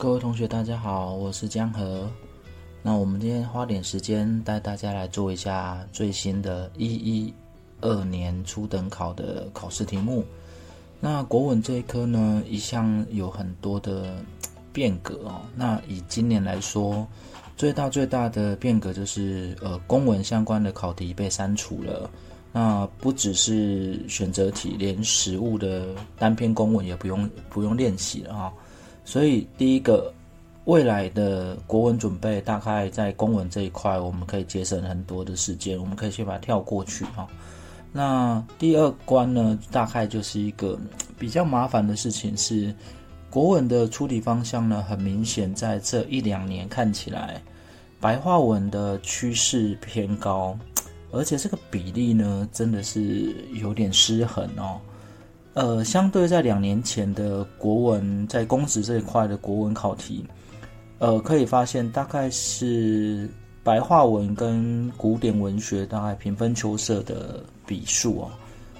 各位同学，大家好，我是江河。那我们今天花点时间带大家来做一下最新的一一二年初等考的考试题目。那国文这一科呢，一向有很多的变革哦。那以今年来说，最大最大的变革就是呃，公文相关的考题被删除了。那不只是选择题，连实物的单篇公文也不用不用练习了哈。所以第一个，未来的国文准备大概在公文这一块，我们可以节省很多的时间，我们可以先把它跳过去哈。那第二关呢，大概就是一个比较麻烦的事情是，国文的出题方向呢，很明显在这一两年看起来，白话文的趋势偏高，而且这个比例呢，真的是有点失衡哦。呃，相对在两年前的国文，在公职这一块的国文考题，呃，可以发现大概是白话文跟古典文学大概平分秋色的笔数哦。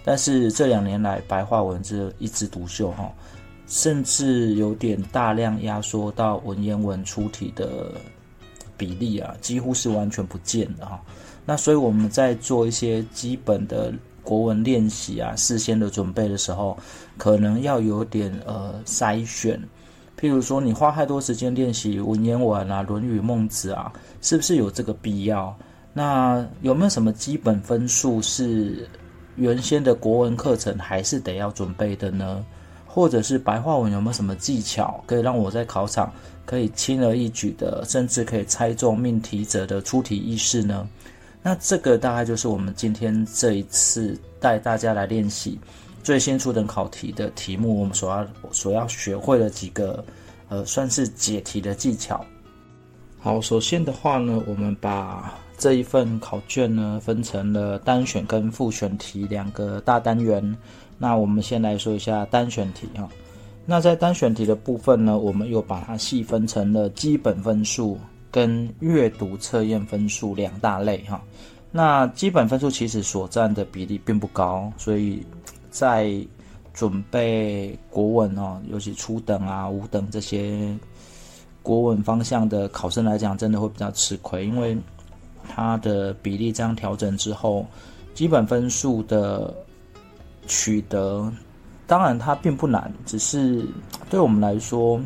但是这两年来，白话文这一枝独秀哈，甚至有点大量压缩到文言文出题的比例啊，几乎是完全不见的哈。那所以我们在做一些基本的。国文练习啊，事先的准备的时候，可能要有点呃筛选。譬如说，你花太多时间练习文言文啊、《论语》《孟子》啊，是不是有这个必要？那有没有什么基本分数是原先的国文课程还是得要准备的呢？或者是白话文有没有什么技巧可以让我在考场可以轻而易举的，甚至可以猜中命题者的出题意识呢？那这个大概就是我们今天这一次带大家来练习最新出的考题的题目，我们所要所要学会的几个呃，算是解题的技巧。好，首先的话呢，我们把这一份考卷呢分成了单选跟复选题两个大单元。那我们先来说一下单选题哈。那在单选题的部分呢，我们又把它细分成了基本分数。跟阅读测验分数两大类哈，那基本分数其实所占的比例并不高，所以在准备国文哦，尤其初等啊、五等这些国文方向的考生来讲，真的会比较吃亏，因为它的比例这样调整之后，基本分数的取得，当然它并不难，只是对我们来说。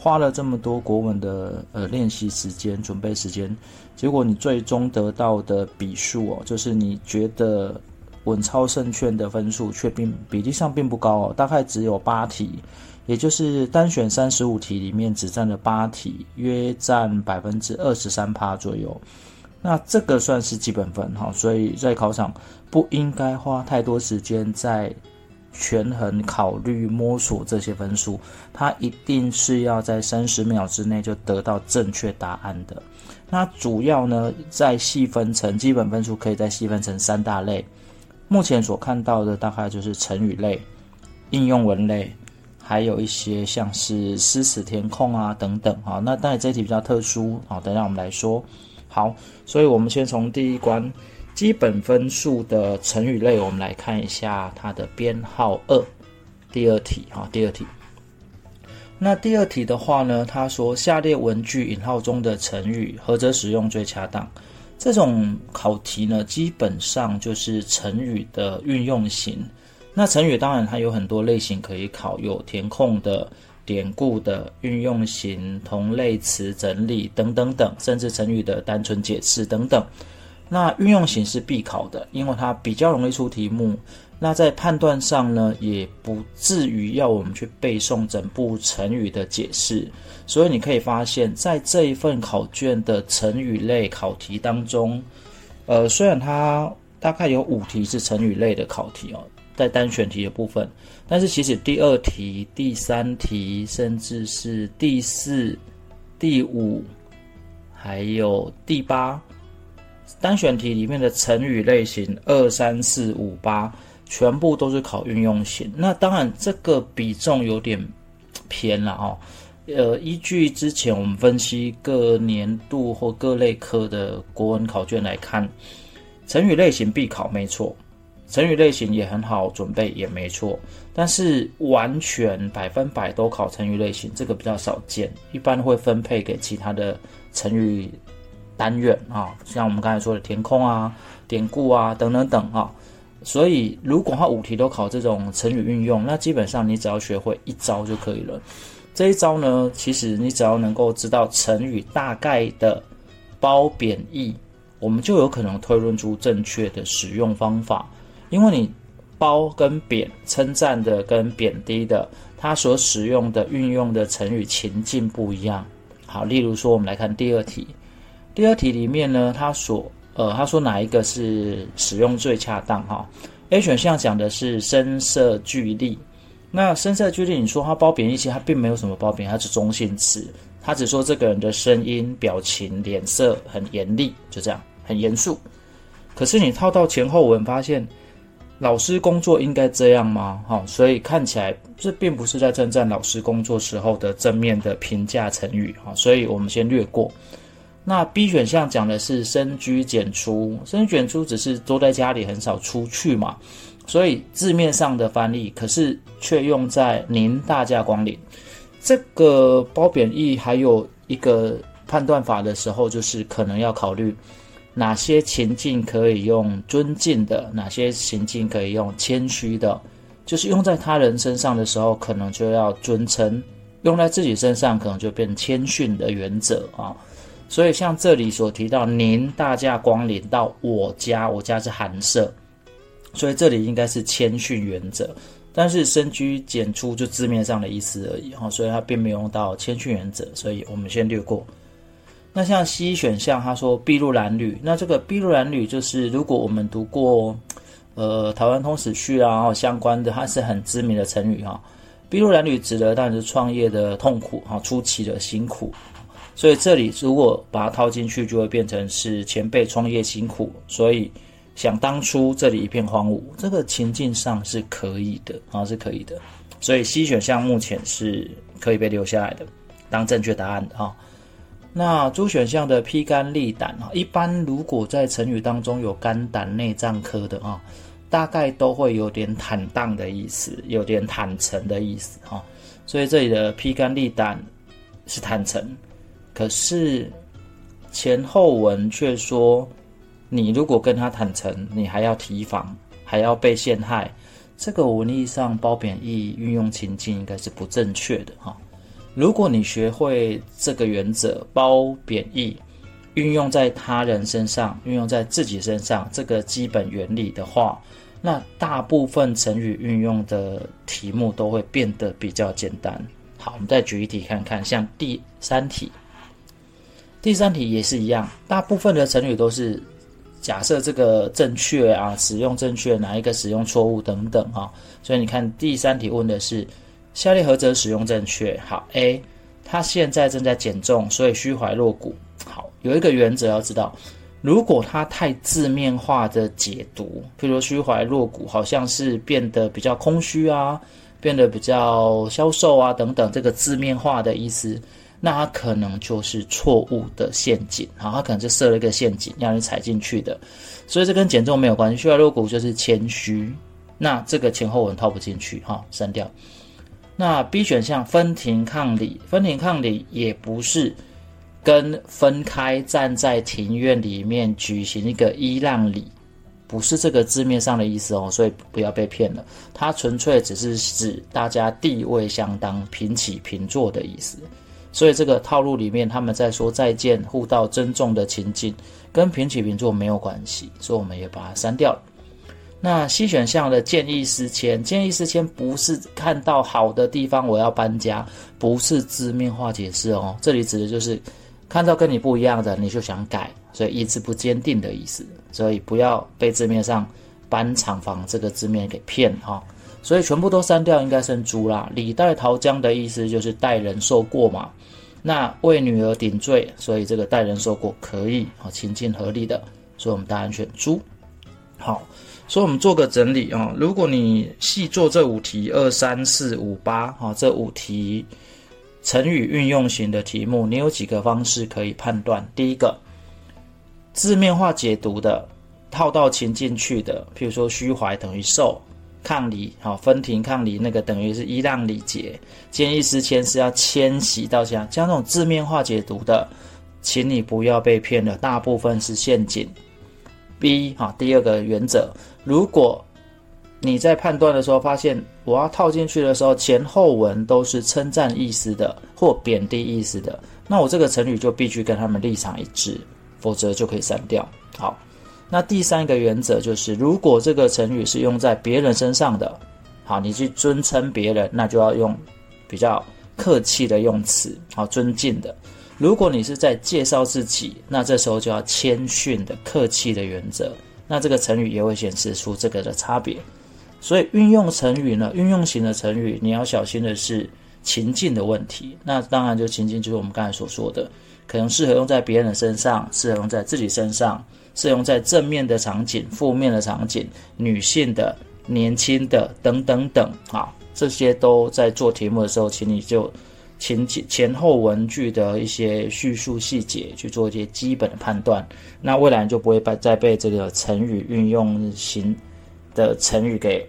花了这么多国文的呃练习时间、准备时间，结果你最终得到的比数哦，就是你觉得稳超胜券的分数，却并比例上并不高哦，大概只有八题，也就是单选三十五题里面只占了八题，约占百分之二十三趴左右。那这个算是基本分哈，所以在考场不应该花太多时间在。权衡、考虑、摸索这些分数，它一定是要在三十秒之内就得到正确答案的。那主要呢，再细分成基本分数，可以再细分成三大类。目前所看到的大概就是成语类、应用文类，还有一些像是诗词填空啊等等。好，那当然这一题比较特殊，好，等下我们来说。好，所以我们先从第一关。基本分数的成语类，我们来看一下它的编号二，第二题哈，第二题。那第二题的话呢，他说下列文句引号中的成语何者使用最恰当？这种考题呢，基本上就是成语的运用型。那成语当然它有很多类型可以考，有填空的、典故的、运用型、同类词整理等等等，甚至成语的单纯解释等等。那运用型是必考的，因为它比较容易出题目。那在判断上呢，也不至于要我们去背诵整部成语的解释。所以你可以发现，在这一份考卷的成语类考题当中，呃，虽然它大概有五题是成语类的考题哦，在单选题的部分，但是其实第二题、第三题，甚至是第四、第五，还有第八。单选题里面的成语类型二三四五八全部都是考运用型，那当然这个比重有点偏了哦。呃，依据之前我们分析各年度或各类科的国文考卷来看，成语类型必考没错，成语类型也很好准备，也没错。但是完全百分百都考成语类型，这个比较少见，一般会分配给其他的成语单元啊，像我们刚才说的填空啊、典故啊等等等啊。所以如果它五题都考这种成语运用，那基本上你只要学会一招就可以了。这一招呢，其实你只要能够知道成语大概的褒贬义。我们就有可能推论出正确的使用方法，因为你褒跟贬，称赞的跟贬低的，它所使用的运用的成语情境不一样。好，例如说，我们来看第二题，第二题里面呢，他所呃，他说哪一个是使用最恰当？哈，A 选项讲的是声色俱厉，那声色俱厉，你说它褒贬义，其实它并没有什么褒贬，它是中性词。他只说这个人的声音、表情、脸色很严厉，就这样，很严肃。可是你套到前后文，发现老师工作应该这样吗？哈，所以看起来这并不是在称赞老师工作时候的正面的评价成语哈，所以我们先略过。那 B 选项讲的是深居简出，深居简出只是坐在家里很少出去嘛，所以字面上的翻译，可是却用在您大驾光临。这个褒贬义还有一个判断法的时候，就是可能要考虑哪些情境可以用尊敬的，哪些情境可以用谦虚的。就是用在他人身上的时候，可能就要尊称；用在自己身上，可能就变谦逊的原则啊。所以像这里所提到，您大驾光临到我家，我家是寒舍，所以这里应该是谦逊原则。但是深居简出就字面上的意思而已哈，所以它并没有用到谦逊原则，所以我们先略过。那像 C 选项，他说筚路蓝缕，那这个筚路蓝缕就是如果我们读过呃台湾通史序啊，然后相关的，它是很知名的成语哈。筚路蓝缕指的当然是创业的痛苦哈，初期的辛苦，所以这里如果把它套进去，就会变成是前辈创业辛苦，所以。想当初这里一片荒芜，这个情境上是可以的啊，是可以的。所以 C 选项目前是可以被留下来的，当正确答案的哈。那 D 选项的披肝沥胆啊，一般如果在成语当中有肝胆内脏科的啊，大概都会有点坦荡的意思，有点坦诚的意思哈。所以这里的披肝沥胆是坦诚，可是前后文却说。你如果跟他坦诚，你还要提防，还要被陷害，这个文意上褒贬义运用情境应该是不正确的哈。如果你学会这个原则，褒贬义运用在他人身上，运用在自己身上这个基本原理的话，那大部分成语运用的题目都会变得比较简单。好，我们再举一题看看，像第三题，第三题也是一样，大部分的成语都是。假设这个正确啊，使用正确，哪一个使用错误等等啊，所以你看第三题问的是下列何者使用正确？好，A，他现在正在减重，所以虚怀若谷。好，有一个原则要知道，如果他太字面化的解读，譬如说虚怀若谷，好像是变得比较空虚啊，变得比较消瘦啊等等，这个字面化的意思。那它可能就是错误的陷阱，好，它可能就设了一个陷阱，让你踩进去的，所以这跟减重没有关系。虚怀若谷就是谦虚，那这个前后文套不进去，哈，删掉。那 B 选项分庭抗礼，分庭抗礼也不是跟分开站在庭院里面举行一个揖让礼，不是这个字面上的意思哦，所以不要被骗了。它纯粹只是指大家地位相当，平起平坐的意思。所以这个套路里面，他们在说再见、互道珍重的情景，跟平起平坐没有关系，所以我们也把它删掉了。那 C 选项的见异思迁，见异思迁不是看到好的地方我要搬家，不是字面化解释哦，这里指的就是看到跟你不一样的你就想改，所以意志不坚定的意思。所以不要被字面上搬厂房这个字面给骗哈、哦。所以全部都删掉，应该剩猪啦。李代桃僵的意思就是代人受过嘛。那为女儿顶罪，所以这个代人受过可以啊，情境合理的，所以我们答案选猪。好，所以我们做个整理啊。如果你细做这五题，二三四五八啊，这五题成语运用型的题目，你有几个方式可以判断？第一个，字面化解读的，套到情境去的，譬如说虚怀等于受，抗离，好，分庭抗礼，那个等于是依让礼节，见异思迁是要迁徙到家，像这种字面化解读的，请你不要被骗了，大部分是陷阱。B，好，第二个原则，如果你在判断的时候发现我要套进去的时候，前后文都是称赞意思的或贬低意思的，那我这个成语就必须跟他们立场一致，否则就可以删掉。好，那第三个原则就是，如果这个成语是用在别人身上的，好，你去尊称别人，那就要用比较客气的用词，好，尊敬的。如果你是在介绍自己，那这时候就要谦逊的、客气的原则，那这个成语也会显示出这个的差别。所以运用成语呢，运用型的成语，你要小心的是情境的问题。那当然，就情境就是我们刚才所说的，可能适合用在别人的身上，适合用在自己身上，适合用在正面的场景、负面的场景、女性的、年轻的等等等。啊，这些都在做题目的时候，请你就前前后文句的一些叙述细节去做一些基本的判断，那未来就不会再被这个成语运用型的成语给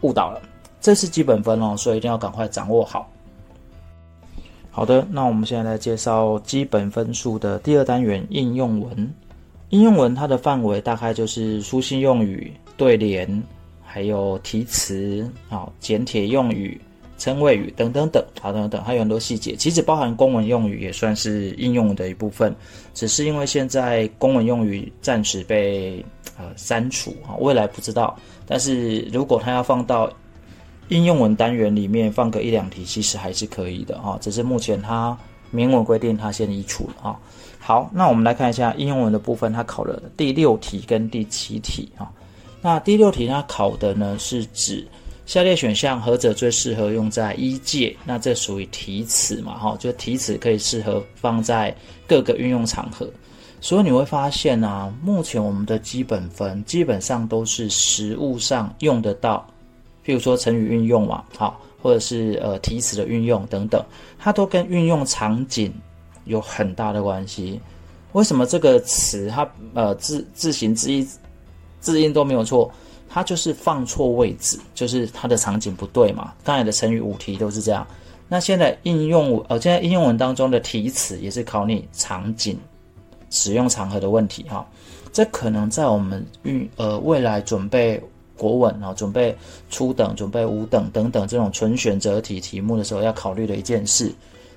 误导了，这是基本分哦，所以一定要赶快掌握好。好的，那我们现在来介绍基本分数的第二单元应用文。应用文它的范围大概就是书信用语、对联，还有题词、好简帖用语、称谓语等等等，好等等，还有很多细节。其实包含公文用语也算是应用的一部分，只是因为现在公文用语暂时被呃删除啊，未来不知道。但是如果它要放到应用文单元里面放个一两题，其实还是可以的哈。只是目前它明文规定它先移除了哈。好，那我们来看一下应用文的部分，它考了第六题跟第七题哈。那第六题它考的呢是指下列选项何者最适合用在一界？那这属于题词嘛哈？就题词可以适合放在各个运用场合。所以你会发现啊，目前我们的基本分基本上都是实务上用得到，譬如说成语运用嘛，好，或者是呃题词的运用等等，它都跟运用场景有很大的关系。为什么这个词它呃字字形字义字音都没有错，它就是放错位置，就是它的场景不对嘛。刚才的成语五题都是这样，那现在应用呃现在应用文当中的题词也是考你场景。使用场合的问题哈，这可能在我们运呃未来准备国文啊，准备初等、准备五等等等这种纯选择题题目的时候要考虑的一件事，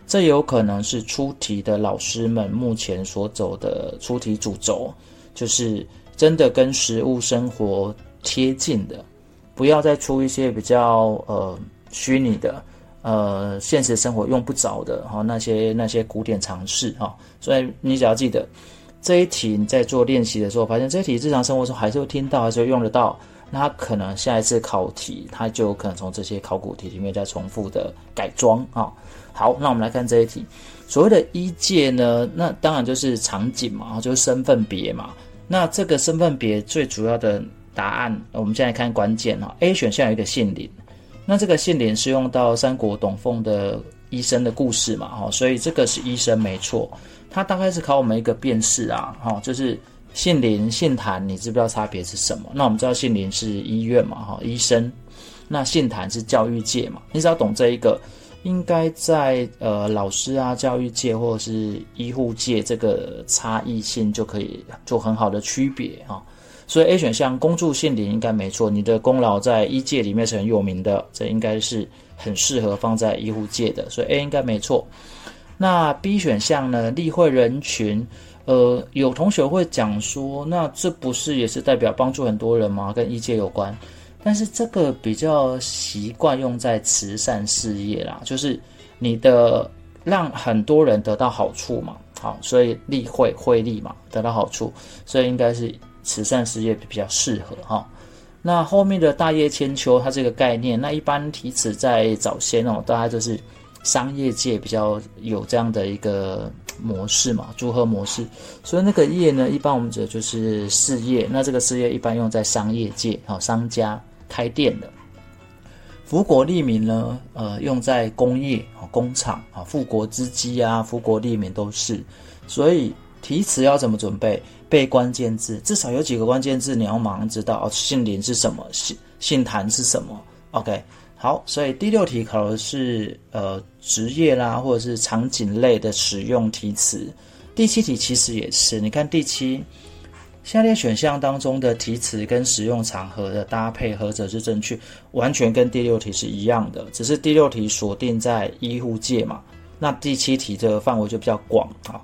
这有可能是出题的老师们目前所走的出题主轴，就是真的跟实物生活贴近的，不要再出一些比较呃虚拟的。呃，现实生活用不着的哈，那些那些古典常识哈，所以你只要记得这一题你在做练习的时候，发现这一题日常生活中还是会听到，还是会用得到，那可能下一次考题，他就可能从这些考古题里面再重复的改装啊。好，那我们来看这一题，所谓的医界呢，那当然就是场景嘛，就是身份别嘛。那这个身份别最主要的答案，我们现在看关键哈，A 选项有一个姓林。那这个姓林是用到三国董奉的医生的故事嘛？哈，所以这个是医生没错。他大概是考我们一个辨识啊，哈，就是姓林、姓谭，你知不知道差别是什么？那我们知道姓林是医院嘛，哈，医生。那姓谭是教育界嘛？你只要懂这一个，应该在呃老师啊、教育界或者是医护界这个差异性就可以做很好的区别哈。所以 A 选项公着姓林应该没错，你的功劳在医界里面是很有名的，这应该是很适合放在医护界的，所以 A 应该没错。那 B 选项呢？例会人群，呃，有同学会讲说，那这不是也是代表帮助很多人吗？跟医界有关，但是这个比较习惯用在慈善事业啦，就是你的让很多人得到好处嘛，好，所以利会会利嘛，得到好处，所以应该是。慈善事业比较适合哈，那后面的大业千秋，它这个概念，那一般提词在早先哦，大家就是商业界比较有这样的一个模式嘛，祝贺模式，所以那个业呢，一般我们指的就是事业，那这个事业一般用在商业界，好，商家开店的。福国利民呢，呃，用在工业工厂啊，富国之基啊，福国利民都是，所以题词要怎么准备？背关键字，至少有几个关键字你要马上知道哦。姓林是什么？姓姓谭是什么？OK，好，所以第六题考的是呃职业啦，或者是场景类的使用题词。第七题其实也是，你看第七，下列选项当中的题词跟使用场合的搭配何者是正确？完全跟第六题是一样的，只是第六题锁定在医护界嘛，那第七题这个范围就比较广啊。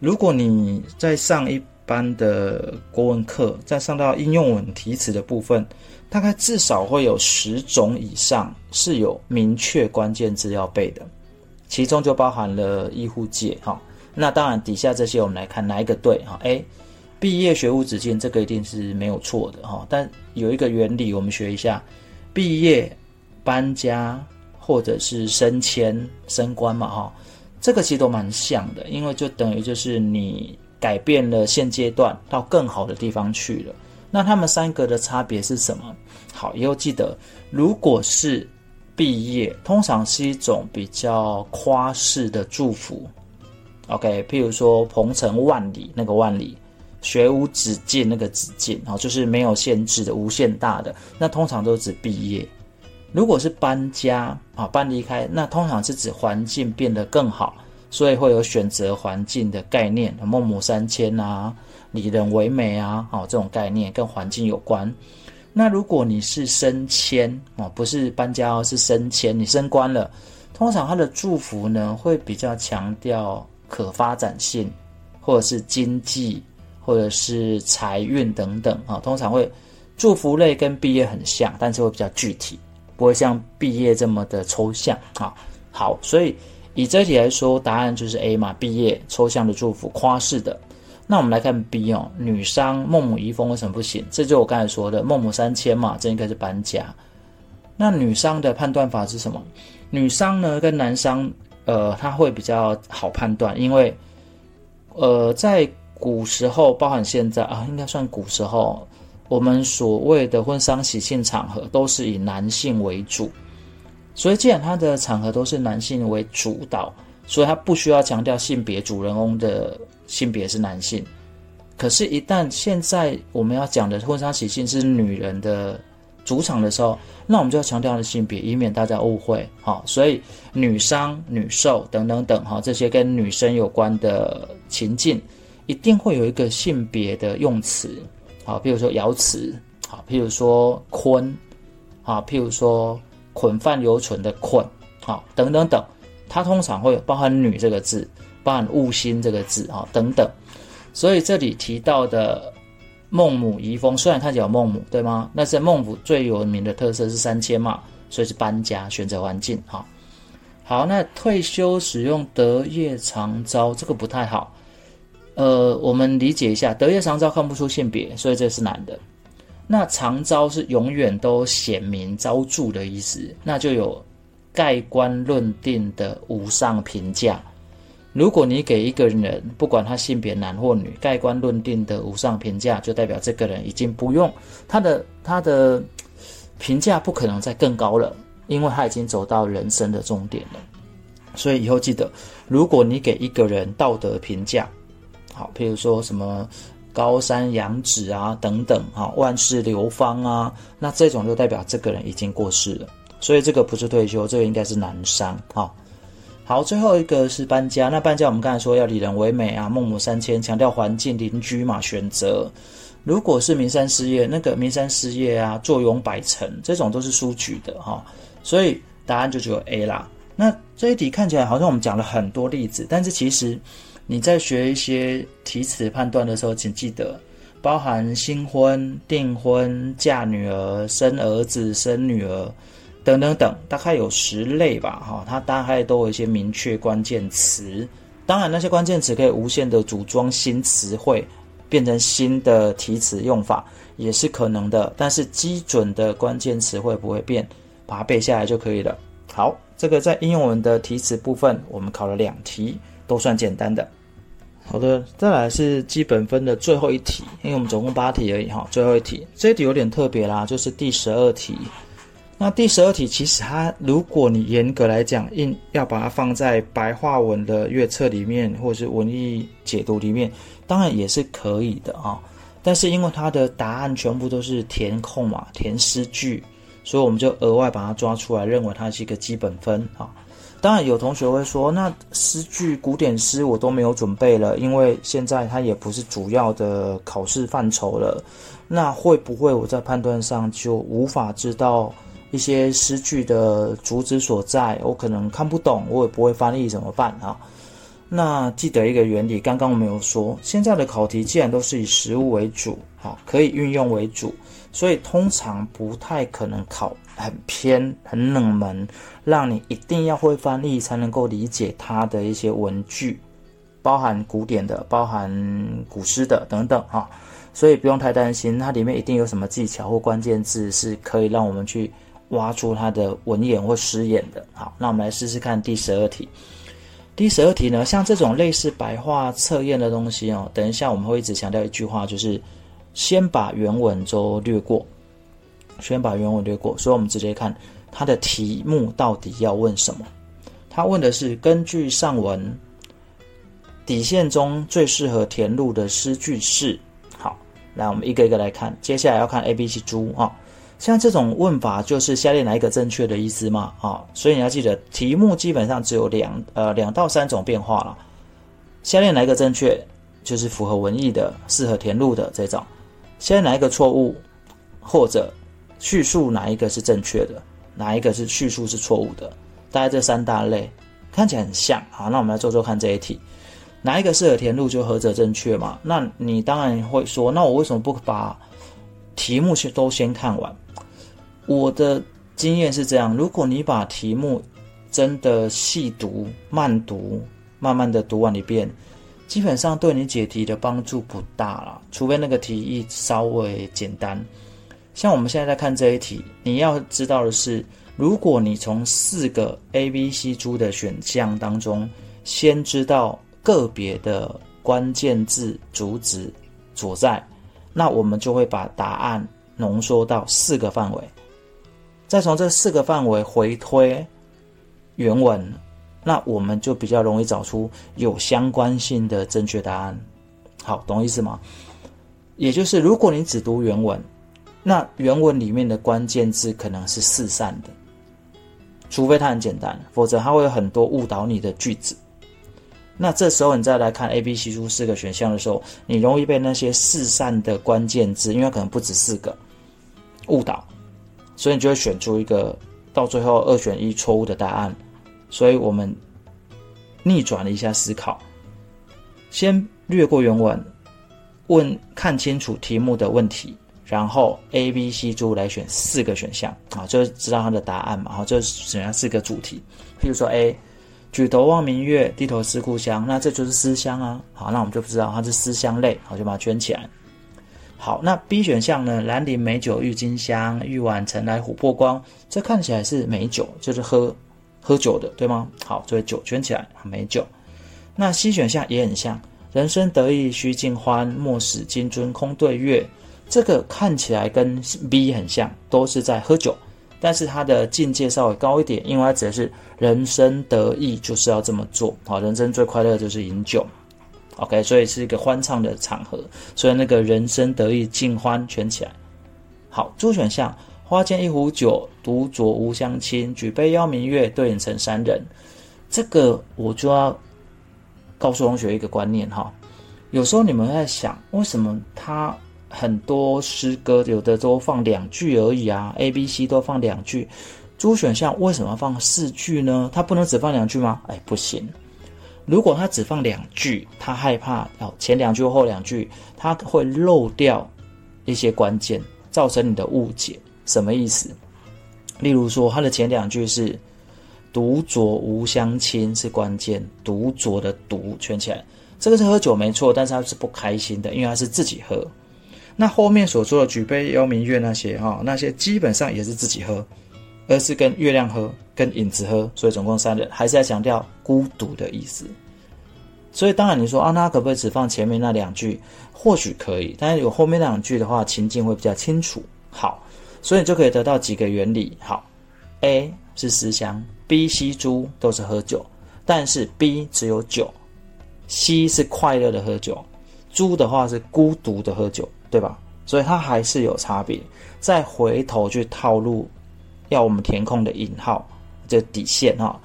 如果你在上一般的国文课，在上到应用文题词的部分，大概至少会有十种以上是有明确关键字要背的，其中就包含了医护界哈。那当然底下这些我们来看哪一个对哈？A，毕业学无止境，这个一定是没有错的哈。但有一个原理我们学一下，毕业、搬家或者是升迁、升官嘛哈，这个其实都蛮像的，因为就等于就是你。改变了现阶段到更好的地方去了，那他们三个的差别是什么？好，以后记得，如果是毕业，通常是一种比较夸式的祝福。OK，譬如说鹏程万里那个万里，学无止境那个止境啊，就是没有限制的无限大的，那通常都指毕业。如果是搬家啊，搬离开，那通常是指环境变得更好。所以会有选择环境的概念，孟母三迁啊，以人为美啊，哦，这种概念跟环境有关。那如果你是升迁哦，不是搬家哦，是升迁，你升官了，通常他的祝福呢会比较强调可发展性，或者是经济，或者是财运等等啊。通常会祝福类跟毕业很像，但是会比较具体，不会像毕业这么的抽象啊。好，所以。以这题来说，答案就是 A 嘛，毕业抽象的祝福，夸式的。那我们来看 B 哦，女商孟母遗风为什么不行？这就我刚才说的孟母三迁嘛，这应该是搬家。那女商的判断法是什么？女商呢跟男商，呃，他会比较好判断，因为呃，在古时候，包含现在啊，应该算古时候，我们所谓的婚丧喜庆场合都是以男性为主。所以，既然他的场合都是男性为主导，所以他不需要强调性别，主人翁的性别是男性。可是，一旦现在我们要讲的婚丧喜庆是女人的主场的时候，那我们就要强调的性别，以免大家误会。好，所以女商、女寿等等等，哈，这些跟女生有关的情境，一定会有一个性别的用词。好，譬如说瑶池，好，譬如说坤，好，譬如说。捆饭犹存的捆，好，等等等，它通常会有包含“女”这个字，含“戊辛”这个字，啊，等等。所以这里提到的孟母遗风，虽然它叫孟母，对吗？但是孟母最有名的特色是三迁嘛，所以是搬家，选择环境，哈。好，那退休使用德业长招，这个不太好。呃，我们理解一下，德业长招看不出性别，所以这是男的。那长招是永远都显明招助的意思，那就有盖棺论定的无上评价。如果你给一个人，不管他性别男或女，盖棺论定的无上评价，就代表这个人已经不用他的他的评价不可能再更高了，因为他已经走到人生的终点了。所以以后记得，如果你给一个人道德评价，好，譬如说什么。高山仰止啊，等等啊，万世流芳啊，那这种就代表这个人已经过世了，所以这个不是退休，这个应该是男丧啊。好，最后一个是搬家，那搬家我们刚才说要以人为美啊，孟母三迁，强调环境邻居嘛，选择。如果是名山失业，那个名山失业啊，坐拥百城，这种都是书举的哈，所以答案就只有 A 啦。那这一题看起来好像我们讲了很多例子，但是其实。你在学一些题词判断的时候，请记得包含新婚、订婚、嫁女儿、生儿子、生女儿等等等，大概有十类吧。哈，它大概都有一些明确关键词。当然，那些关键词可以无限的组装新词汇，变成新的题词用法，也是可能的。但是基准的关键词汇不会变，把它背下来就可以了。好，这个在应用文的题词部分，我们考了两题。都算简单的。好的，再来是基本分的最后一题，因为我们总共八题而已哈。最后一题，这一题有点特别啦，就是第十二题。那第十二题其实它，如果你严格来讲，硬要把它放在白话文的阅册里面，或者是文艺解读里面，当然也是可以的啊。但是因为它的答案全部都是填空嘛，填诗句，所以我们就额外把它抓出来，认为它是一个基本分啊。当然有同学会说，那诗句、古典诗我都没有准备了，因为现在它也不是主要的考试范畴了。那会不会我在判断上就无法知道一些诗句的主旨所在？我可能看不懂，我也不会翻译，怎么办啊？那记得一个原理，刚刚我们有说，现在的考题既然都是以实物为主，好，可以运用为主，所以通常不太可能考很偏、很冷门，让你一定要会翻译才能够理解它的一些文句，包含古典的、包含古诗的等等哈，所以不用太担心，它里面一定有什么技巧或关键字是可以让我们去挖出它的文眼或诗眼的。好，那我们来试试看第十二题。第十二题呢，像这种类似白话测验的东西哦，等一下我们会一直强调一句话，就是先把原文都略过，先把原文略过。所以，我们直接看它的题目到底要问什么。他问的是根据上文底线中最适合填入的诗句是。好，来我们一个一个来看，接下来要看 A、B、C 猪啊。像这种问法，就是下列哪一个正确的意思嘛？啊、所以你要记得，题目基本上只有两呃两到三种变化了。下列哪一个正确，就是符合文意的、适合填入的这种。下列哪一个错误，或者叙述哪一个是正确的，哪一个是叙述是错误的？大概这三大类看起来很像。好，那我们来做做看这一题，哪一个适合填入就何者正确嘛？那你当然会说，那我为什么不把题目去都先看完？我的经验是这样：如果你把题目真的细读、慢读、慢慢的读完一遍，基本上对你解题的帮助不大了。除非那个题意稍微简单。像我们现在在看这一题，你要知道的是，如果你从四个 A、B、C、D 的选项当中，先知道个别的关键字主旨所在，那我们就会把答案浓缩到四个范围。再从这四个范围回推原文，那我们就比较容易找出有相关性的正确答案。好，懂意思吗？也就是如果你只读原文，那原文里面的关键字可能是四散的，除非它很简单，否则它会有很多误导你的句子。那这时候你再来看 A、B、C、D 四个选项的时候，你容易被那些四散的关键字，因为可能不止四个，误导。所以你就会选出一个到最后二选一错误的答案，所以我们逆转了一下思考，先略过原文，问看清楚题目的问题，然后 A、B、C、D 来选四个选项。啊，就知道它的答案嘛，好，就选下四个主题，譬如说 A，举头望明月，低头思故乡，那这就是思乡啊，好，那我们就不知道它是思乡类，好，就把它圈起来。好，那 B 选项呢？兰陵美酒郁金香，玉碗盛来琥珀光。这看起来是美酒，就是喝喝酒的，对吗？好，所以酒圈起来，美酒。那 C 选项也很像，人生得意须尽欢，莫使金樽空对月。这个看起来跟 B 很像，都是在喝酒，但是它的境界稍微高一点，因为它指的是人生得意就是要这么做。好，人生最快乐就是饮酒。OK，所以是一个欢唱的场合，所以那个人生得意尽欢圈起来。好，诸选项：花间一壶酒，独酌无相亲；举杯邀明月，对影成三人。这个我就要告诉同学一个观念哈。有时候你们在想，为什么他很多诗歌有的都放两句而已啊？A、B、C 都放两句，诸选项为什么放四句呢？他不能只放两句吗？哎，不行。如果他只放两句，他害怕哦，前两句或后两句，他会漏掉一些关键，造成你的误解。什么意思？例如说，他的前两句是“独酌无相亲”是关键，“独酌”的“独”圈起来，这个是喝酒没错，但是他是不开心的，因为他是自己喝。那后面所说的“举杯邀明月”那些哈，那些基本上也是自己喝。而是跟月亮喝，跟影子喝，所以总共三人，还是在强调孤独的意思。所以当然你说啊，那可不可以只放前面那两句？或许可以，但是有后面两句的话，情境会比较清楚。好，所以你就可以得到几个原理。好，A 是思乡，B、C、猪都是喝酒，但是 B 只有酒，C 是快乐的喝酒，猪的话是孤独的喝酒，对吧？所以它还是有差别。再回头去套路，要我们填空的引号，这底线哈。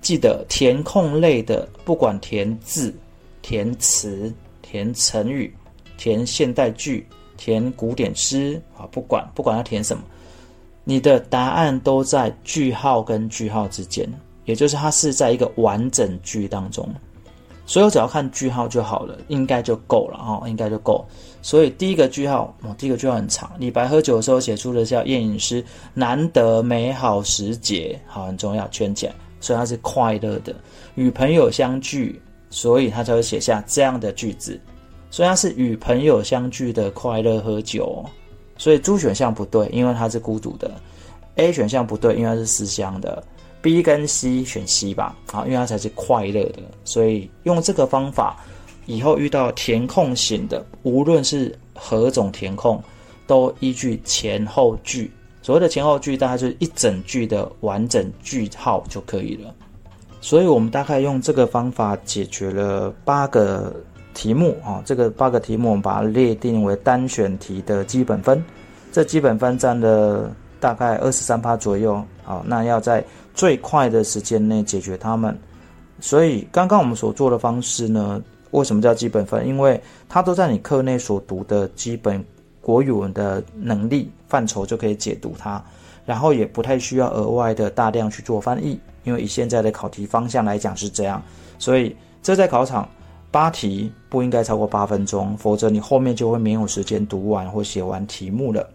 记得填空类的，不管填字、填词、填成语、填现代句、填古典诗啊，不管不管要填什么，你的答案都在句号跟句号之间，也就是它是在一个完整句当中。所以我只要看句号就好了，应该就够了哈，应该就够。所以第一个句号，哦，第一个句号很长。李白喝酒的时候写出的叫宴饮诗，难得美好时节，好，很重要，圈起来。所以他是快乐的，与朋友相聚，所以他才会写下这样的句子。所以他是与朋友相聚的快乐喝酒。所以 D 选项不对，因为他是孤独的。A 选项不对，因为他是思乡的。B 跟 C 选 C 吧，啊，因为它才是快乐的，所以用这个方法，以后遇到填空型的，无论是何种填空，都依据前后句。所谓的前后句，大概就是一整句的完整句号就可以了。所以我们大概用这个方法解决了八个题目啊，这个八个题目我们把它列定为单选题的基本分，这基本分占了大概二十三趴左右。好，那要在最快的时间内解决它们，所以刚刚我们所做的方式呢，为什么叫基本分？因为它都在你课内所读的基本国语文的能力范畴就可以解读它，然后也不太需要额外的大量去做翻译，因为以现在的考题方向来讲是这样，所以这在考场八题不应该超过八分钟，否则你后面就会没有时间读完或写完题目了。